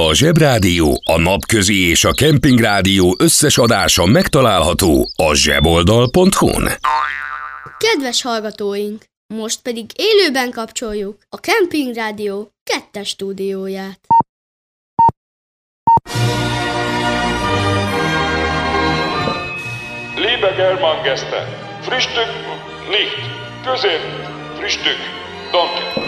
A Zsebrádió, a Napközi és a Kempingrádió összes adása megtalálható a zseboldal.hu-n. Kedves hallgatóink! Most pedig élőben kapcsoljuk a Kempingrádió kettes stúdióját. Liebe Germangäste, Frühstück nicht, Közép, Frühstück, danke.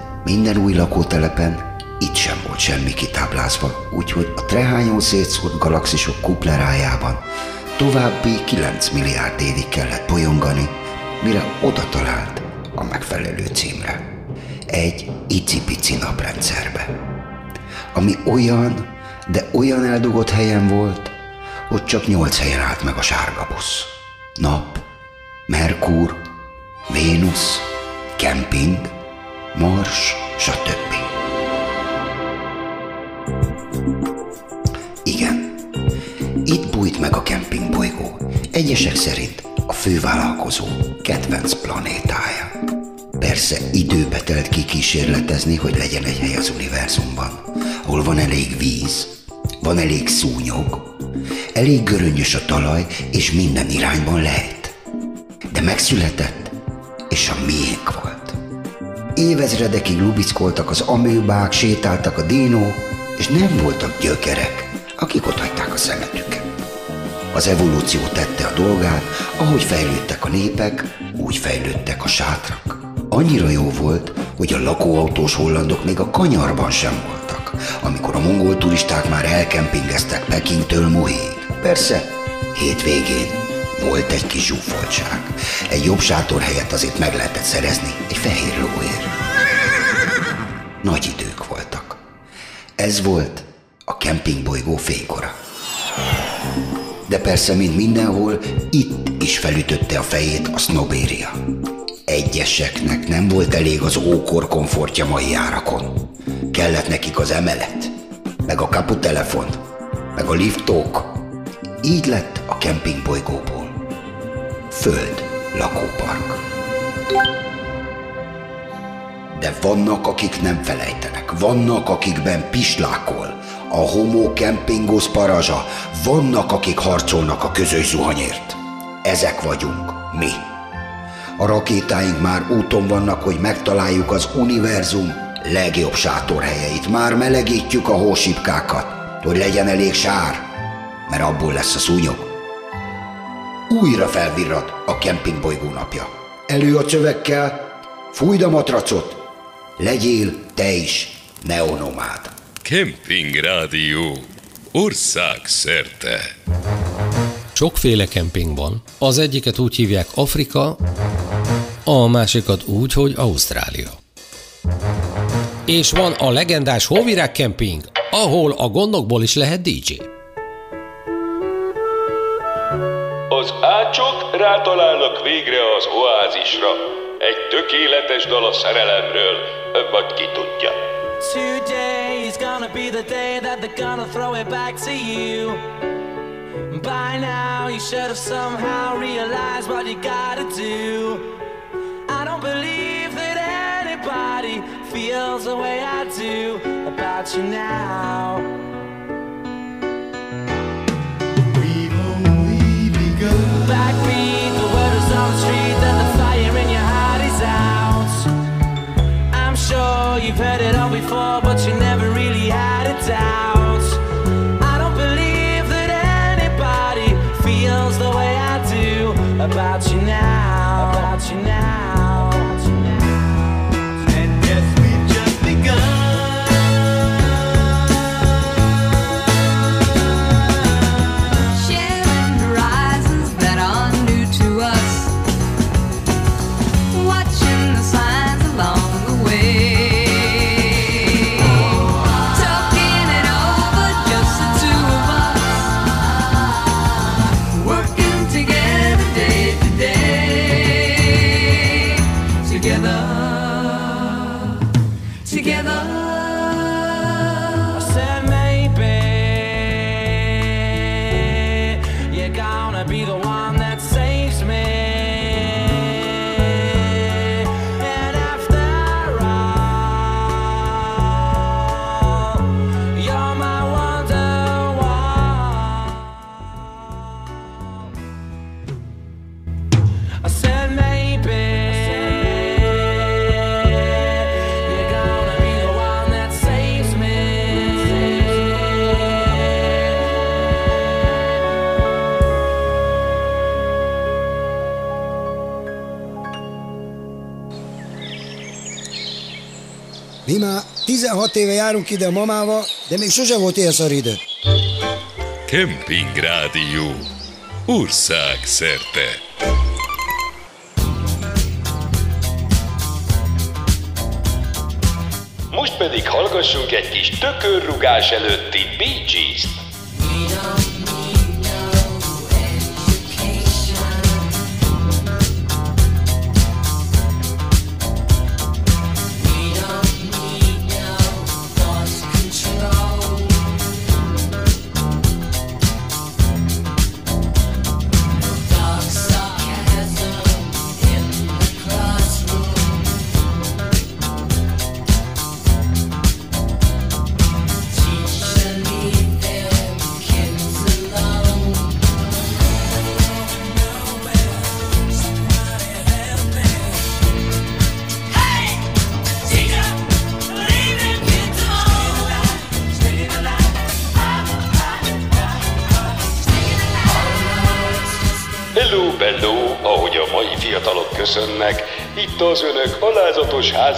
minden új lakótelepen, itt sem volt semmi kitáblázva, úgyhogy a trehányó szétszórt galaxisok kuplerájában további 9 milliárd évig kellett bolyongani, mire oda talált a megfelelő címre. Egy icipici naprendszerbe. Ami olyan, de olyan eldugott helyen volt, hogy csak nyolc helyen állt meg a sárga busz. Nap, Merkur, Vénusz, kemping, Mars, stb. Igen, itt bújt meg a kempingbolygó. Egyesek szerint a fővállalkozó kedvenc planétája. Persze időbe telt kikísérletezni, hogy legyen egy hely az univerzumban, ahol van elég víz, van elég szúnyog, elég göröngyös a talaj, és minden irányban lehet. De megszületett, és a miénk volt. Évezredekig lubickoltak az amőbák, sétáltak a dinók, és nem voltak gyökerek, akik ott hagyták a szemetüket. Az evolúció tette a dolgát, ahogy fejlődtek a népek, úgy fejlődtek a sátrak. Annyira jó volt, hogy a lakóautós hollandok még a kanyarban sem voltak, amikor a mongol turisták már elkempingeztek Pekingtől Muhéig. Persze, hétvégén volt egy kis zsúfoltság. Egy jobb sátor helyett azért meg lehetett szerezni egy fehér lóért. Nagy idők voltak. Ez volt a kempingbolygó fénykora. De persze, mint mindenhol, itt is felütötte a fejét a sznobéria. Egyeseknek nem volt elég az ókor komfortja mai árakon. Kellett nekik az emelet, meg a kaputelefon, meg a liftók. Így lett a kempingbolygóból. Föld lakópark. De vannak, akik nem felejtenek, vannak, akikben pislákol, a homo kempingos parazsa, vannak, akik harcolnak a közös zuhanyért. Ezek vagyunk, mi. A rakétáink már úton vannak, hogy megtaláljuk az univerzum legjobb sátorhelyeit. Már melegítjük a hósipkákat, hogy legyen elég sár, mert abból lesz a szúnyog. Újra felvirrat a kempingbolygó napja. Elő a csövekkel, fújd a matracot, legyél te is neonomád. Kemping Rádió országszerte. Sokféle kemping van. Az egyiket úgy hívják Afrika, a másikat úgy, hogy Ausztrália. És van a legendás Hóvirág Kemping, ahol a gondokból is lehet DJ. Rátalálnak végre az oázisra. Egy tökéletes dal a szerelemről, vagy ki tudja. Today is gonna be the day that they're gonna throw it back to you. By now, you should have somehow realized what you gotta do. I don't believe that anybody feels the way I do about you now. About you now. About you now. 16 éve járunk ide a mamával, de még sose volt ilyen szar idő. Kemping Rádió. Ország szerte. Most pedig hallgassunk egy kis tökörrugás előtti Bee Gees-t.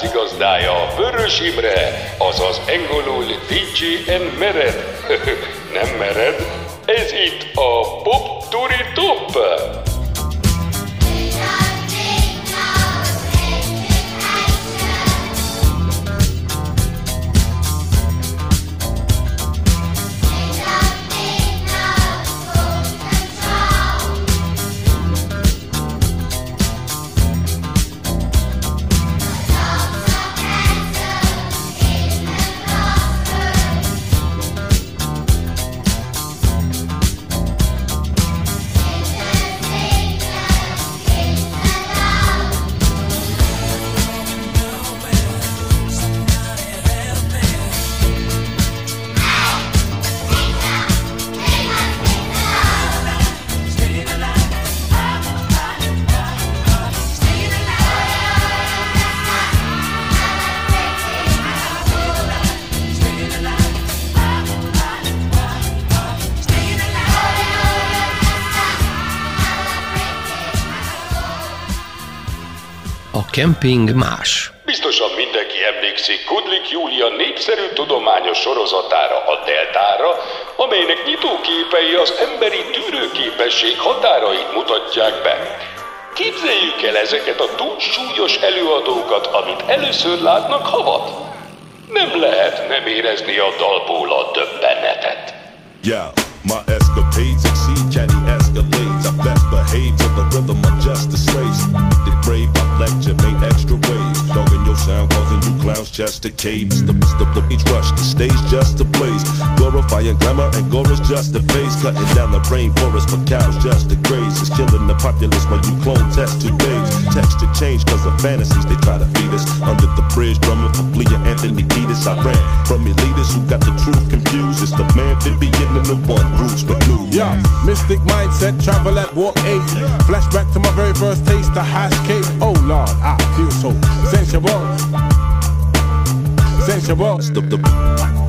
Házigazdája, Vörös Imre, azaz engolul DJ en mered. Nem mered, kemping más. Biztosan mindenki emlékszik Kudlik Júlia népszerű tudományos sorozatára, a Deltára, amelynek nyitóképei az emberi tűrőképesség határait mutatják be. Képzeljük el ezeket a túl súlyos előadókat, amit először látnak havat. Nem lehet nem érezni a dalból a döbbenetet. Yeah, my escapades exceed canny escalades. I best behave to the rhythm of just the slaves. The brave, lecture, made extra waves. Dogging your sound, causing you clowns just to caves. The, the, the beach rush, the stage just a blaze. Glorifying glamour and gore is just the face. Cutting down the rainforest for cows just to graze. It's killing the populace when you clone test two days. Texture change cause of fantasies they try to feed us. Under the bridge, drumming for Flea Anthony Kiedis. I ran from elitists who got the truth confused. It's the man Vivian and the one roots but blue. Yeah, mystic mindset, travel at warp 8. Flashback to my very first taste, the hash cake. Oh Lord, I feel so sensual. Sensual. The, the,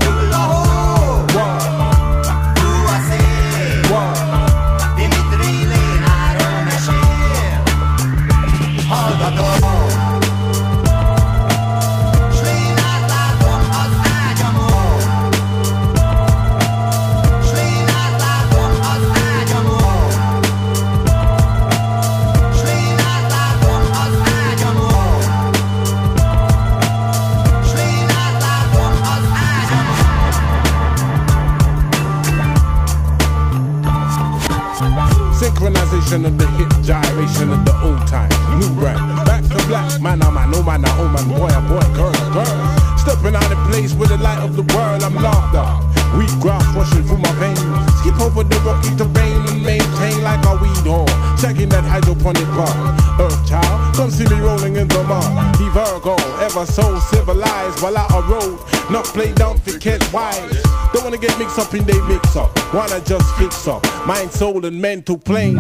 Synchronization of the hip, gyration of the old time. New brand, back to black. Man, I'm man, oh man, oh man, boy, oh boy, girl, girl. Stepping out of place with the light of the world, I'm locked up. Wheat grass rushing through my veins. Skip over the rocky terrain and maintain like a weed horn. Checking that hydroponic bar. Earth child, come see me rolling in the mud. He Virgo, ever so civilized while out a road. Not play down for get wise. Wanna get mixed up in they mix up. Wanna just fix up. Mind, soul, and mental plane.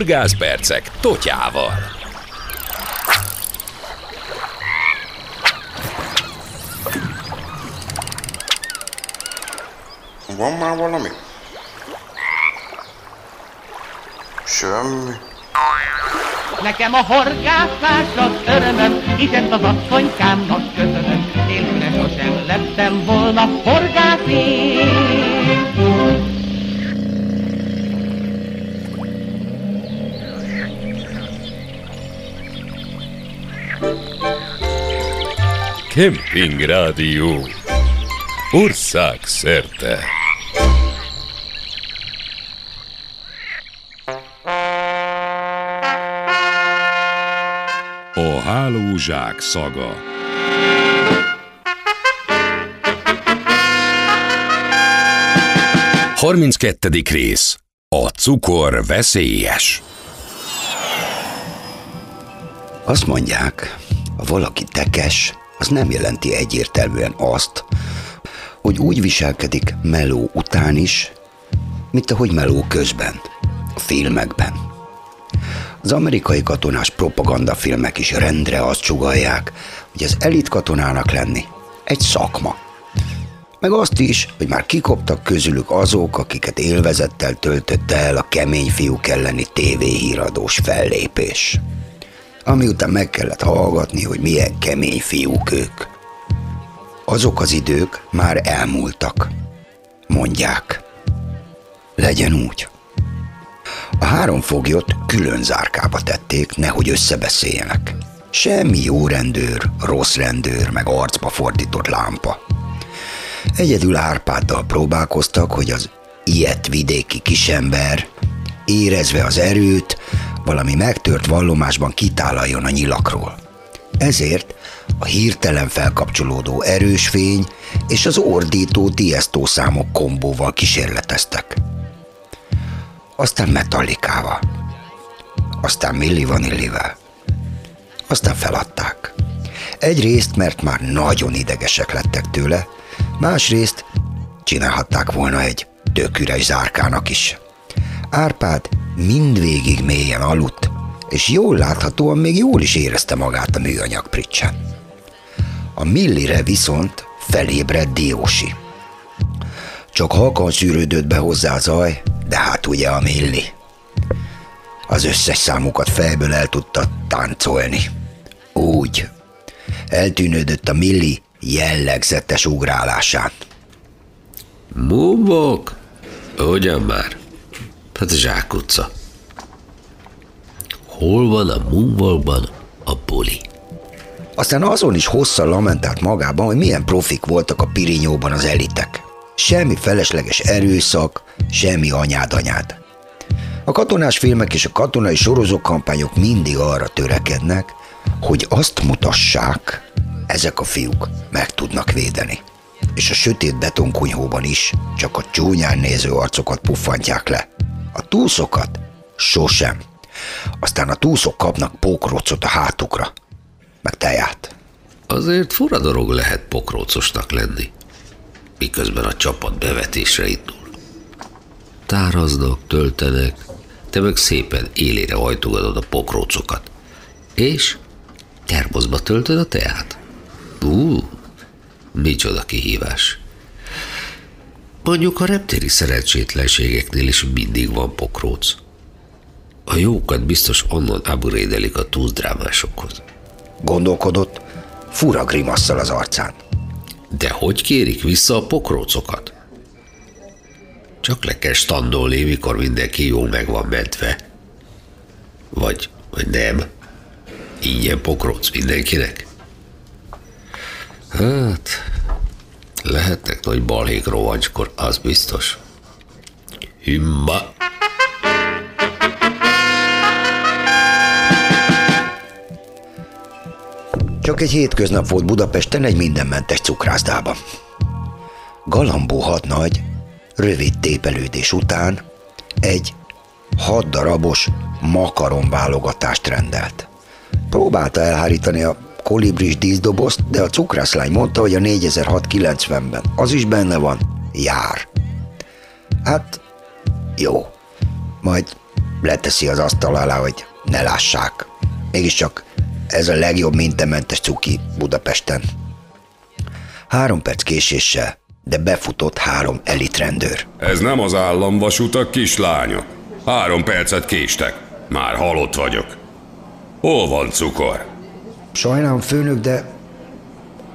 Horgászpercek Totyával. Van már valami? Semmi. Nekem a horgászás az örömöm, hiszen az asszonykámnak köszönöm. Nélküle sosem lettem volna horgász én. Kemping Rádió. Ország szerte. A hálózsák szaga. Harminckettedik rész. A cukor veszélyes. Azt mondják, ha valaki tekes, az nem jelenti egyértelműen azt, hogy úgy viselkedik meló után is, mint ahogy meló közben, a filmekben. Az amerikai katonás propagandafilmek is rendre azt csugalják, hogy az elit katonának lenni egy szakma. Meg azt is, hogy már kikoptak közülük azok, akiket élvezettel töltötte el a kemény fiúk elleni tévéhíradós fellépés. Ami után meg kellett hallgatni, hogy milyen kemény fiúk ők. Azok az idők már elmúltak. Mondják. Legyen úgy. A három foglyot külön zárkába tették, nehogy összebeszéljenek. Semmi jó rendőr, rossz rendőr, meg arcba fordított lámpa. Egyedül Árpáddal próbálkoztak, hogy az ilyet vidéki kisember, érezve az erőt, valami megtört vallomásban kitálaljon a nyilakról. Ezért a hirtelen felkapcsolódó erős fény és az ordító diesztó számok kombóval kísérleteztek. Aztán metallikával. Aztán Milli Vanillivel. Aztán feladták. Egyrészt, mert már nagyon idegesek lettek tőle, másrészt csinálhatták volna egy tök üres zárkának is. Árpád mindvégig mélyen aludt, és jól láthatóan még jól is érezte magát a műanyag pricsen. A millire viszont felébredt Diósi. Csak halkan szűrődött be hozzá zaj, de hát ugye a milli. Az összes számukat fejből el tudta táncolni. Úgy. Eltűnődött a milli jellegzetes ugrálásán. Múbok? Ugyan már? Hát Zsák utca. Hol van a Moonwalkban a buli? Aztán azon is hosszan lamentált magában, hogy milyen profik voltak a pirinyóban az elitek. Semmi felesleges erőszak, semmi anyád-anyád. A katonás filmek és a katonai sorozókampányok mindig arra törekednek, hogy azt mutassák, ezek a fiúk meg tudnak védeni. És a sötét betonkunyhóban is csak a csúnyán néző arcokat puffantják le. A túszokat sosem. Aztán a túszok kapnak pókrocot a hátukra, meg teját. Azért fura dolog lehet pokrócosnak lenni, miközben a csapat bevetésre indul. Táraznak, töltenek, te meg szépen élére hajtogatod a pokrócokat. És termoszba töltöd a teát. Ú, micsoda kihívás. Mondjuk a reptéri szerencsétlenségeknél is mindig van pokróc. A jókat biztos onnan aburédelik a túldrámásokhoz. Gondolkodott, fura grimasszal az arcán. De hogy kérik vissza a pokrócokat? Csak le kell standolni, mikor mindenki jól meg van mentve. Vagy, vagy nem. Ingyen pokróc mindenkinek. Hát, lehetnek nagy balhék rovancskor, az biztos. Hümba! Csak egy hétköznap volt Budapesten egy mindenmentes cukrászdában. Galambó hadnagy, rövid tépelődés után egy hat darabos makaron válogatást rendelt. Próbálta elhárítani a kolibris díszdobozt, de a cukrászlány mondta, hogy a 4690-ben az is benne van, jár. Hát, jó. Majd leteszi az asztal alá, hogy ne lássák. Mégiscsak ez a legjobb mintementes cuki Budapesten. Három perc késéssel, de befutott három elitrendőr. Ez nem az államvasutak, kislányok. Három percet késtek. Már halott vagyok. Hol van cukor? Sajnálom, főnök, de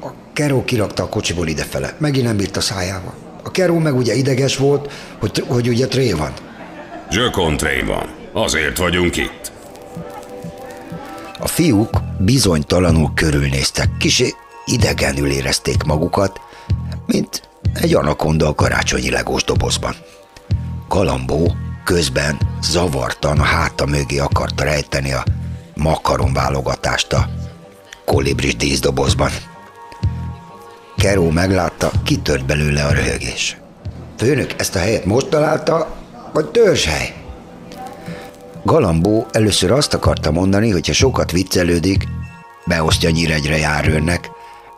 a Keró kirakta a kocsiból idefele. Megint nem bírt a szájába. A Keró meg ugye ideges volt, hogy, hogy ugye tré van. Zsökontrén van. Azért vagyunk itt. A fiúk bizonytalanul körülnéztek, kisé idegenül érezték magukat, mint egy anakonda a karácsonyi legós dobozban. Galambó közben zavartan a háta mögé akarta rejteni a makaron válogatást a kolibris díszdobozban. Keró meglátta, kitört belőle a röhögés. Főnök ezt a helyet most találta, vagy törzshely? Galambó először azt akarta mondani, hogy ha sokat viccelődik, beosztja nyíregyre járőrnek,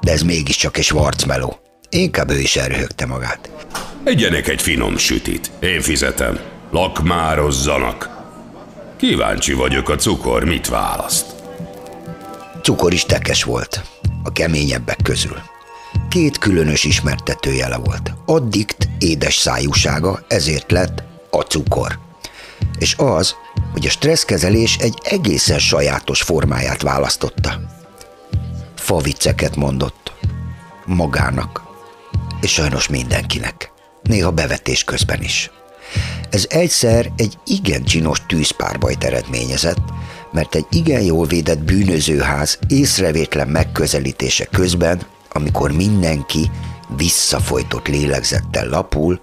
de ez mégiscsak egy svarcmeló. Inkább ő is elröhögte magát. Egyenek egy finom sütit. Én fizetem. Lakmározzanak. Kíváncsi vagyok a cukor, mit választ. Cukor is tekes volt, a keményebbek közül. Két különös ismertetőjele volt. A dikt édes szájúsága, ezért lett a cukor. És az, hogy a stresszkezelés egy egészen sajátos formáját választotta. Favicceket mondott. Magának. És sajnos mindenkinek. Néha bevetés közben is. Ez egyszer egy igen csinos tűzpárbajt eredményezett, mert egy igen jól védett bűnözőház észrevétlen megközelítése közben, amikor mindenki visszafolytott lélegzettel lapul,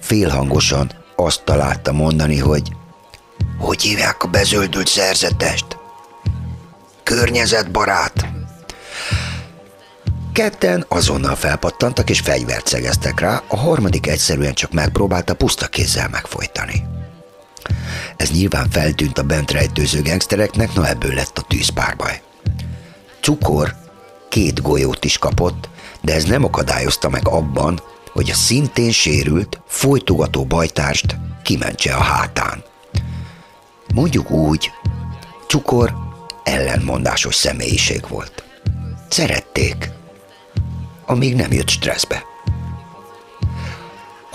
félhangosan azt találta mondani, hogy hogy hívják a bezöldült szerzetest? Környezetbarát. Ketten azonnal felpattantak és fegyvert szegeztek rá, a harmadik egyszerűen csak megpróbálta puszta kézzel megfojtani. Ez nyilván feltűnt a bent rejtőző gengsztereknek, na ebből lett a tűzpárbaj. Cukor két golyót is kapott, de ez nem akadályozta meg abban, hogy a szintén sérült, folytogató bajtárst kimentse a hátán. Mondjuk úgy, Cukor ellenmondásos személyiség volt. Szerették, amíg nem jött stresszbe.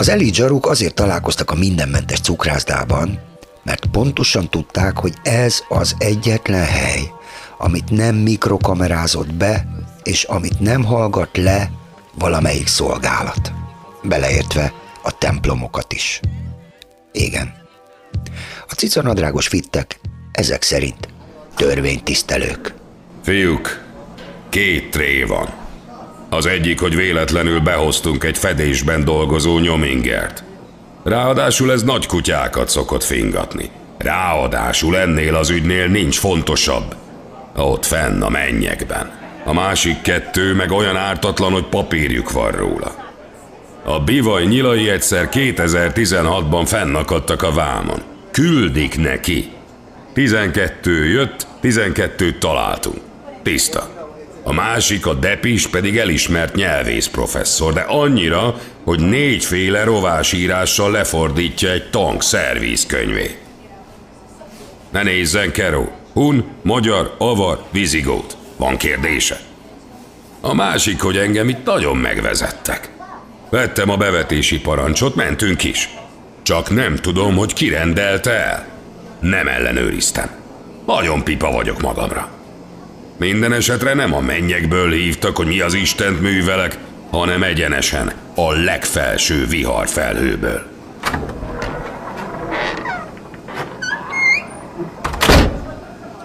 Az zsaruk azért találkoztak a mindenmentes cukrászdában, mert pontosan tudták, hogy ez az egyetlen hely, amit nem mikrokamerázott be, és amit nem hallgat le valamelyik szolgálat. Beleértve a templomokat is. Igen. A cicanadrágos fittek ezek szerint törvénytisztelők. Fiúk, két tré van. Az egyik, hogy véletlenül behoztunk egy fedésben dolgozó nyomingert. Ráadásul ez nagy kutyákat szokott fingatni. Ráadásul ennél az ügynél nincs fontosabb. Ott fenn a mennyekben. A másik kettő meg olyan ártatlan, hogy papírjuk van róla. A bivaj nyilai egyszer 2016-ban fennakadtak a vámon. Küldik neki. 12 jött, 12 találtunk. Tiszta. A másik, a Depis pedig elismert nyelvész professzor, de annyira, hogy négyféle rovásírással lefordítja egy tank szervízkönyvét. Ne nézzen, Keró. Hun, magyar, avar, vizigót. Van kérdése? A másik, hogy engem itt nagyon megvezettek. Vettem a bevetési parancsot, mentünk is. Csak nem tudom, hogy ki rendelte el. Nem ellenőriztem. Nagyon pipa vagyok magamra. Minden esetre nem a mennyekből hívtak, hogy mi az Istent művelek, hanem egyenesen a legfelső viharfelhőből.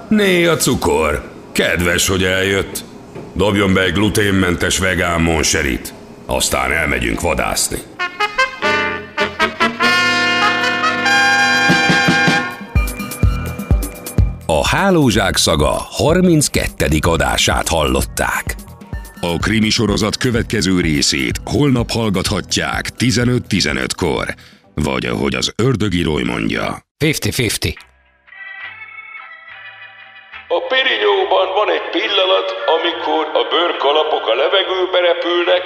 Né a cukor. Kedves, hogy eljött. Dobjon be egy gluténmentes vegán monserit. Aztán elmegyünk vadászni. A Hálózsák szaga 32. adását hallották. A krimi sorozat következő részét holnap hallgathatják 15-15-kor, vagy ahogy az ördögírói mondja. 50-50. A pirinyóban van egy pillanat, amikor a bőrkalapok a levegőbe repülnek,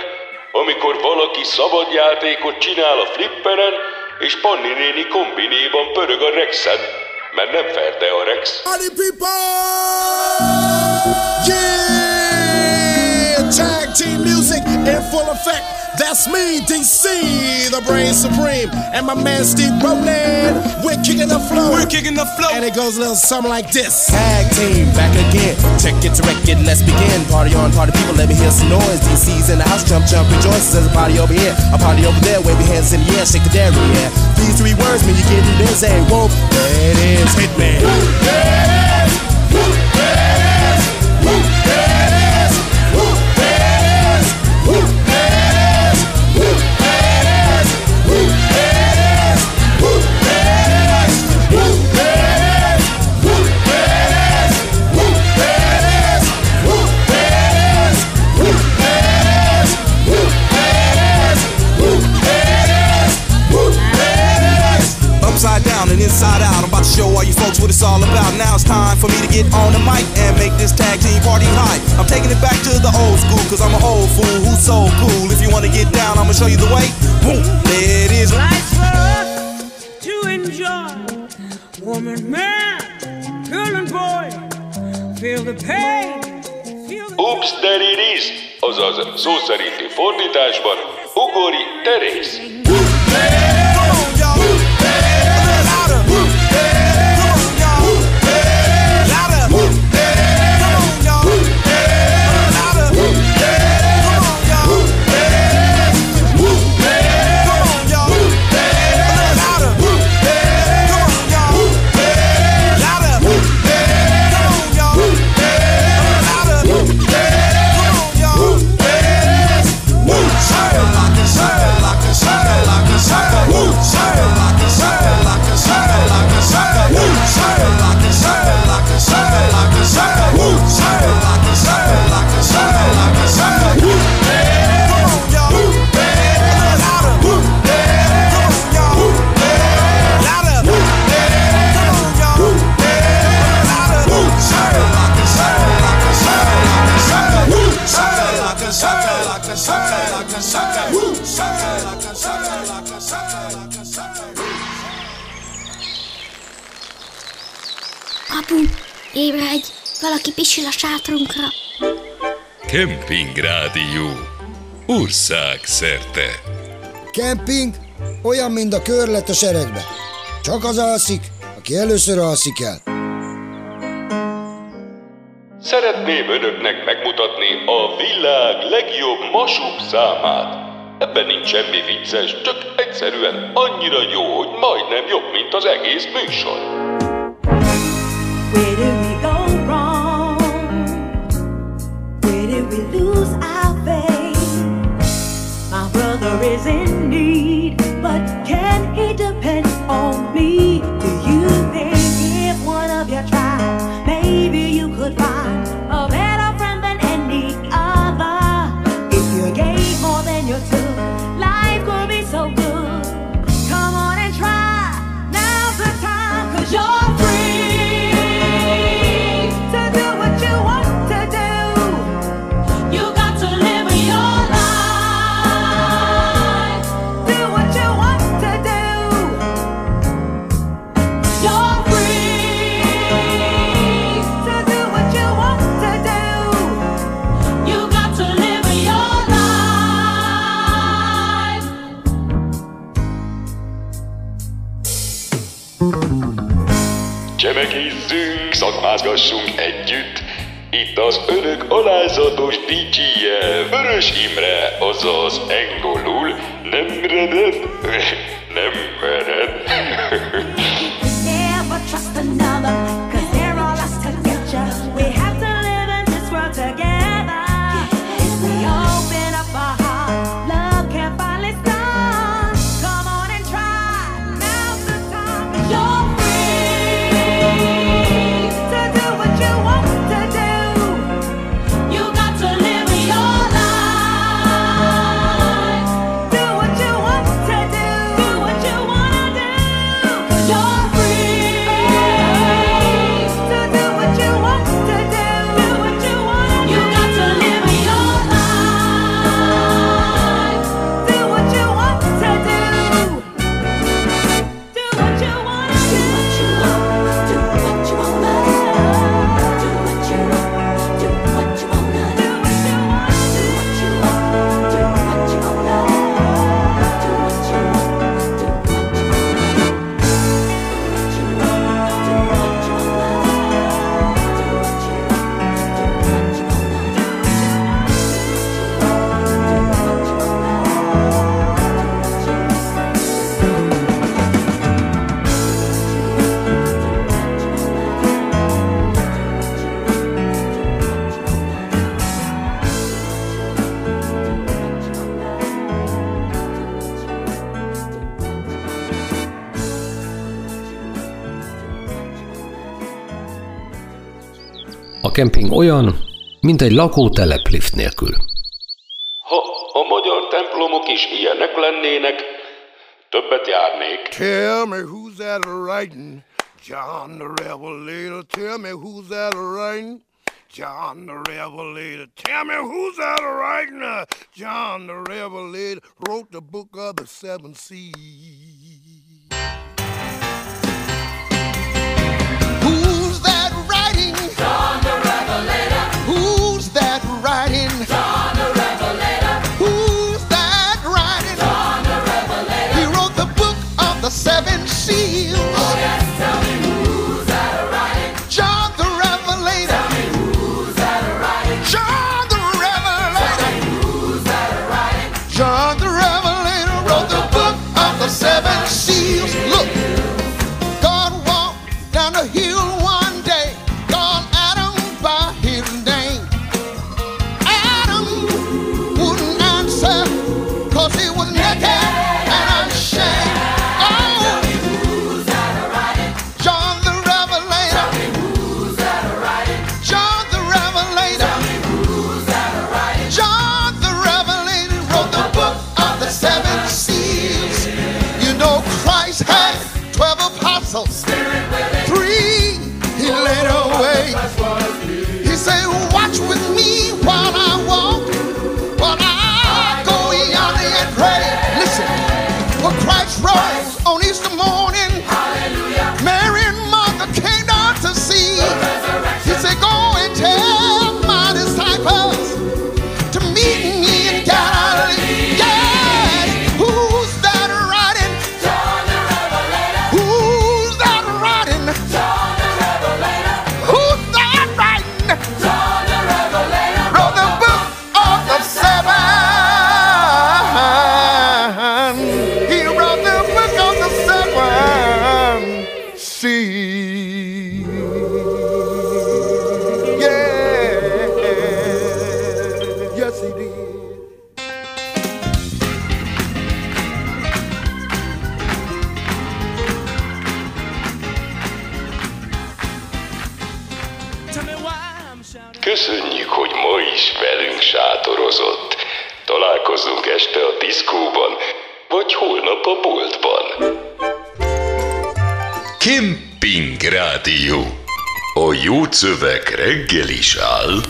amikor valaki szabadjátékot csinál a flipperen, és Panni néni kombinéban pörög a rexen. Mert nem ferte a Rex. Party people! Yeah! Tag team music in full effect. That's me, DC, the brain supreme, and my man Steve Ronan. We're kicking the flow. We're kicking the flow. And it goes a little something like this. Tag team back again. Check it to wreck it, let's begin. Party on, party people, let me hear some noise. DC's in the house, jump, jump, rejoices. There's a party over here, a party over there. Wave your hands in the air, shake the dairy, yeah. These three words mean you're getting busy. Whoa, there it is, hit me. Upside folks what it's all about. Now it's time for me to get on the mic and make this tag team party hype. I'm taking it back to the old school, cause I'm an old fool who's so cool. If you wanna get down, I'ma show you the way. Boom, there it is. Life's for us to enjoy. Woman, man, girl and boy, feel the pain. Oops, there it is, azaz szó szerinti fordításban Ugori Terész. Apu, ébredj! Valaki pisil a sátrunkra. Kemping Rádió. Ország szerte. Kemping olyan, mint a körlet a seregbe. Csak az alszik, aki először alszik el. Szeretném önöknek megmutatni a világ legjobb masúbb számát. Ebben nincs semmi vicces, csak egyszerűen annyira jó, hogy majdnem jobb, mint az egész műsor. We lose our faith? My brother is in need, but can he depend on me? Önök alázatos DJ-je, Vörös Imre, azaz engolul nem mered, nem mered. Kemping olyan, mint egy lakótelep lift nélkül. Ha a magyar templomok is ilyenek lennének, többet járnék. Tell me who's that writing, John the Revelator. Tell me who's that writing. John the Revelator. Tell me who's that writing? John the Revelator wrote the book of the seven seas. szöveg reggel is áll.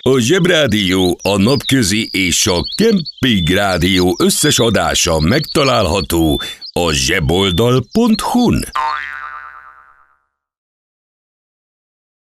A Zsebrádió, a Napközi és a Kemping Rádió összes adása megtalálható a zseboldal.hu-n.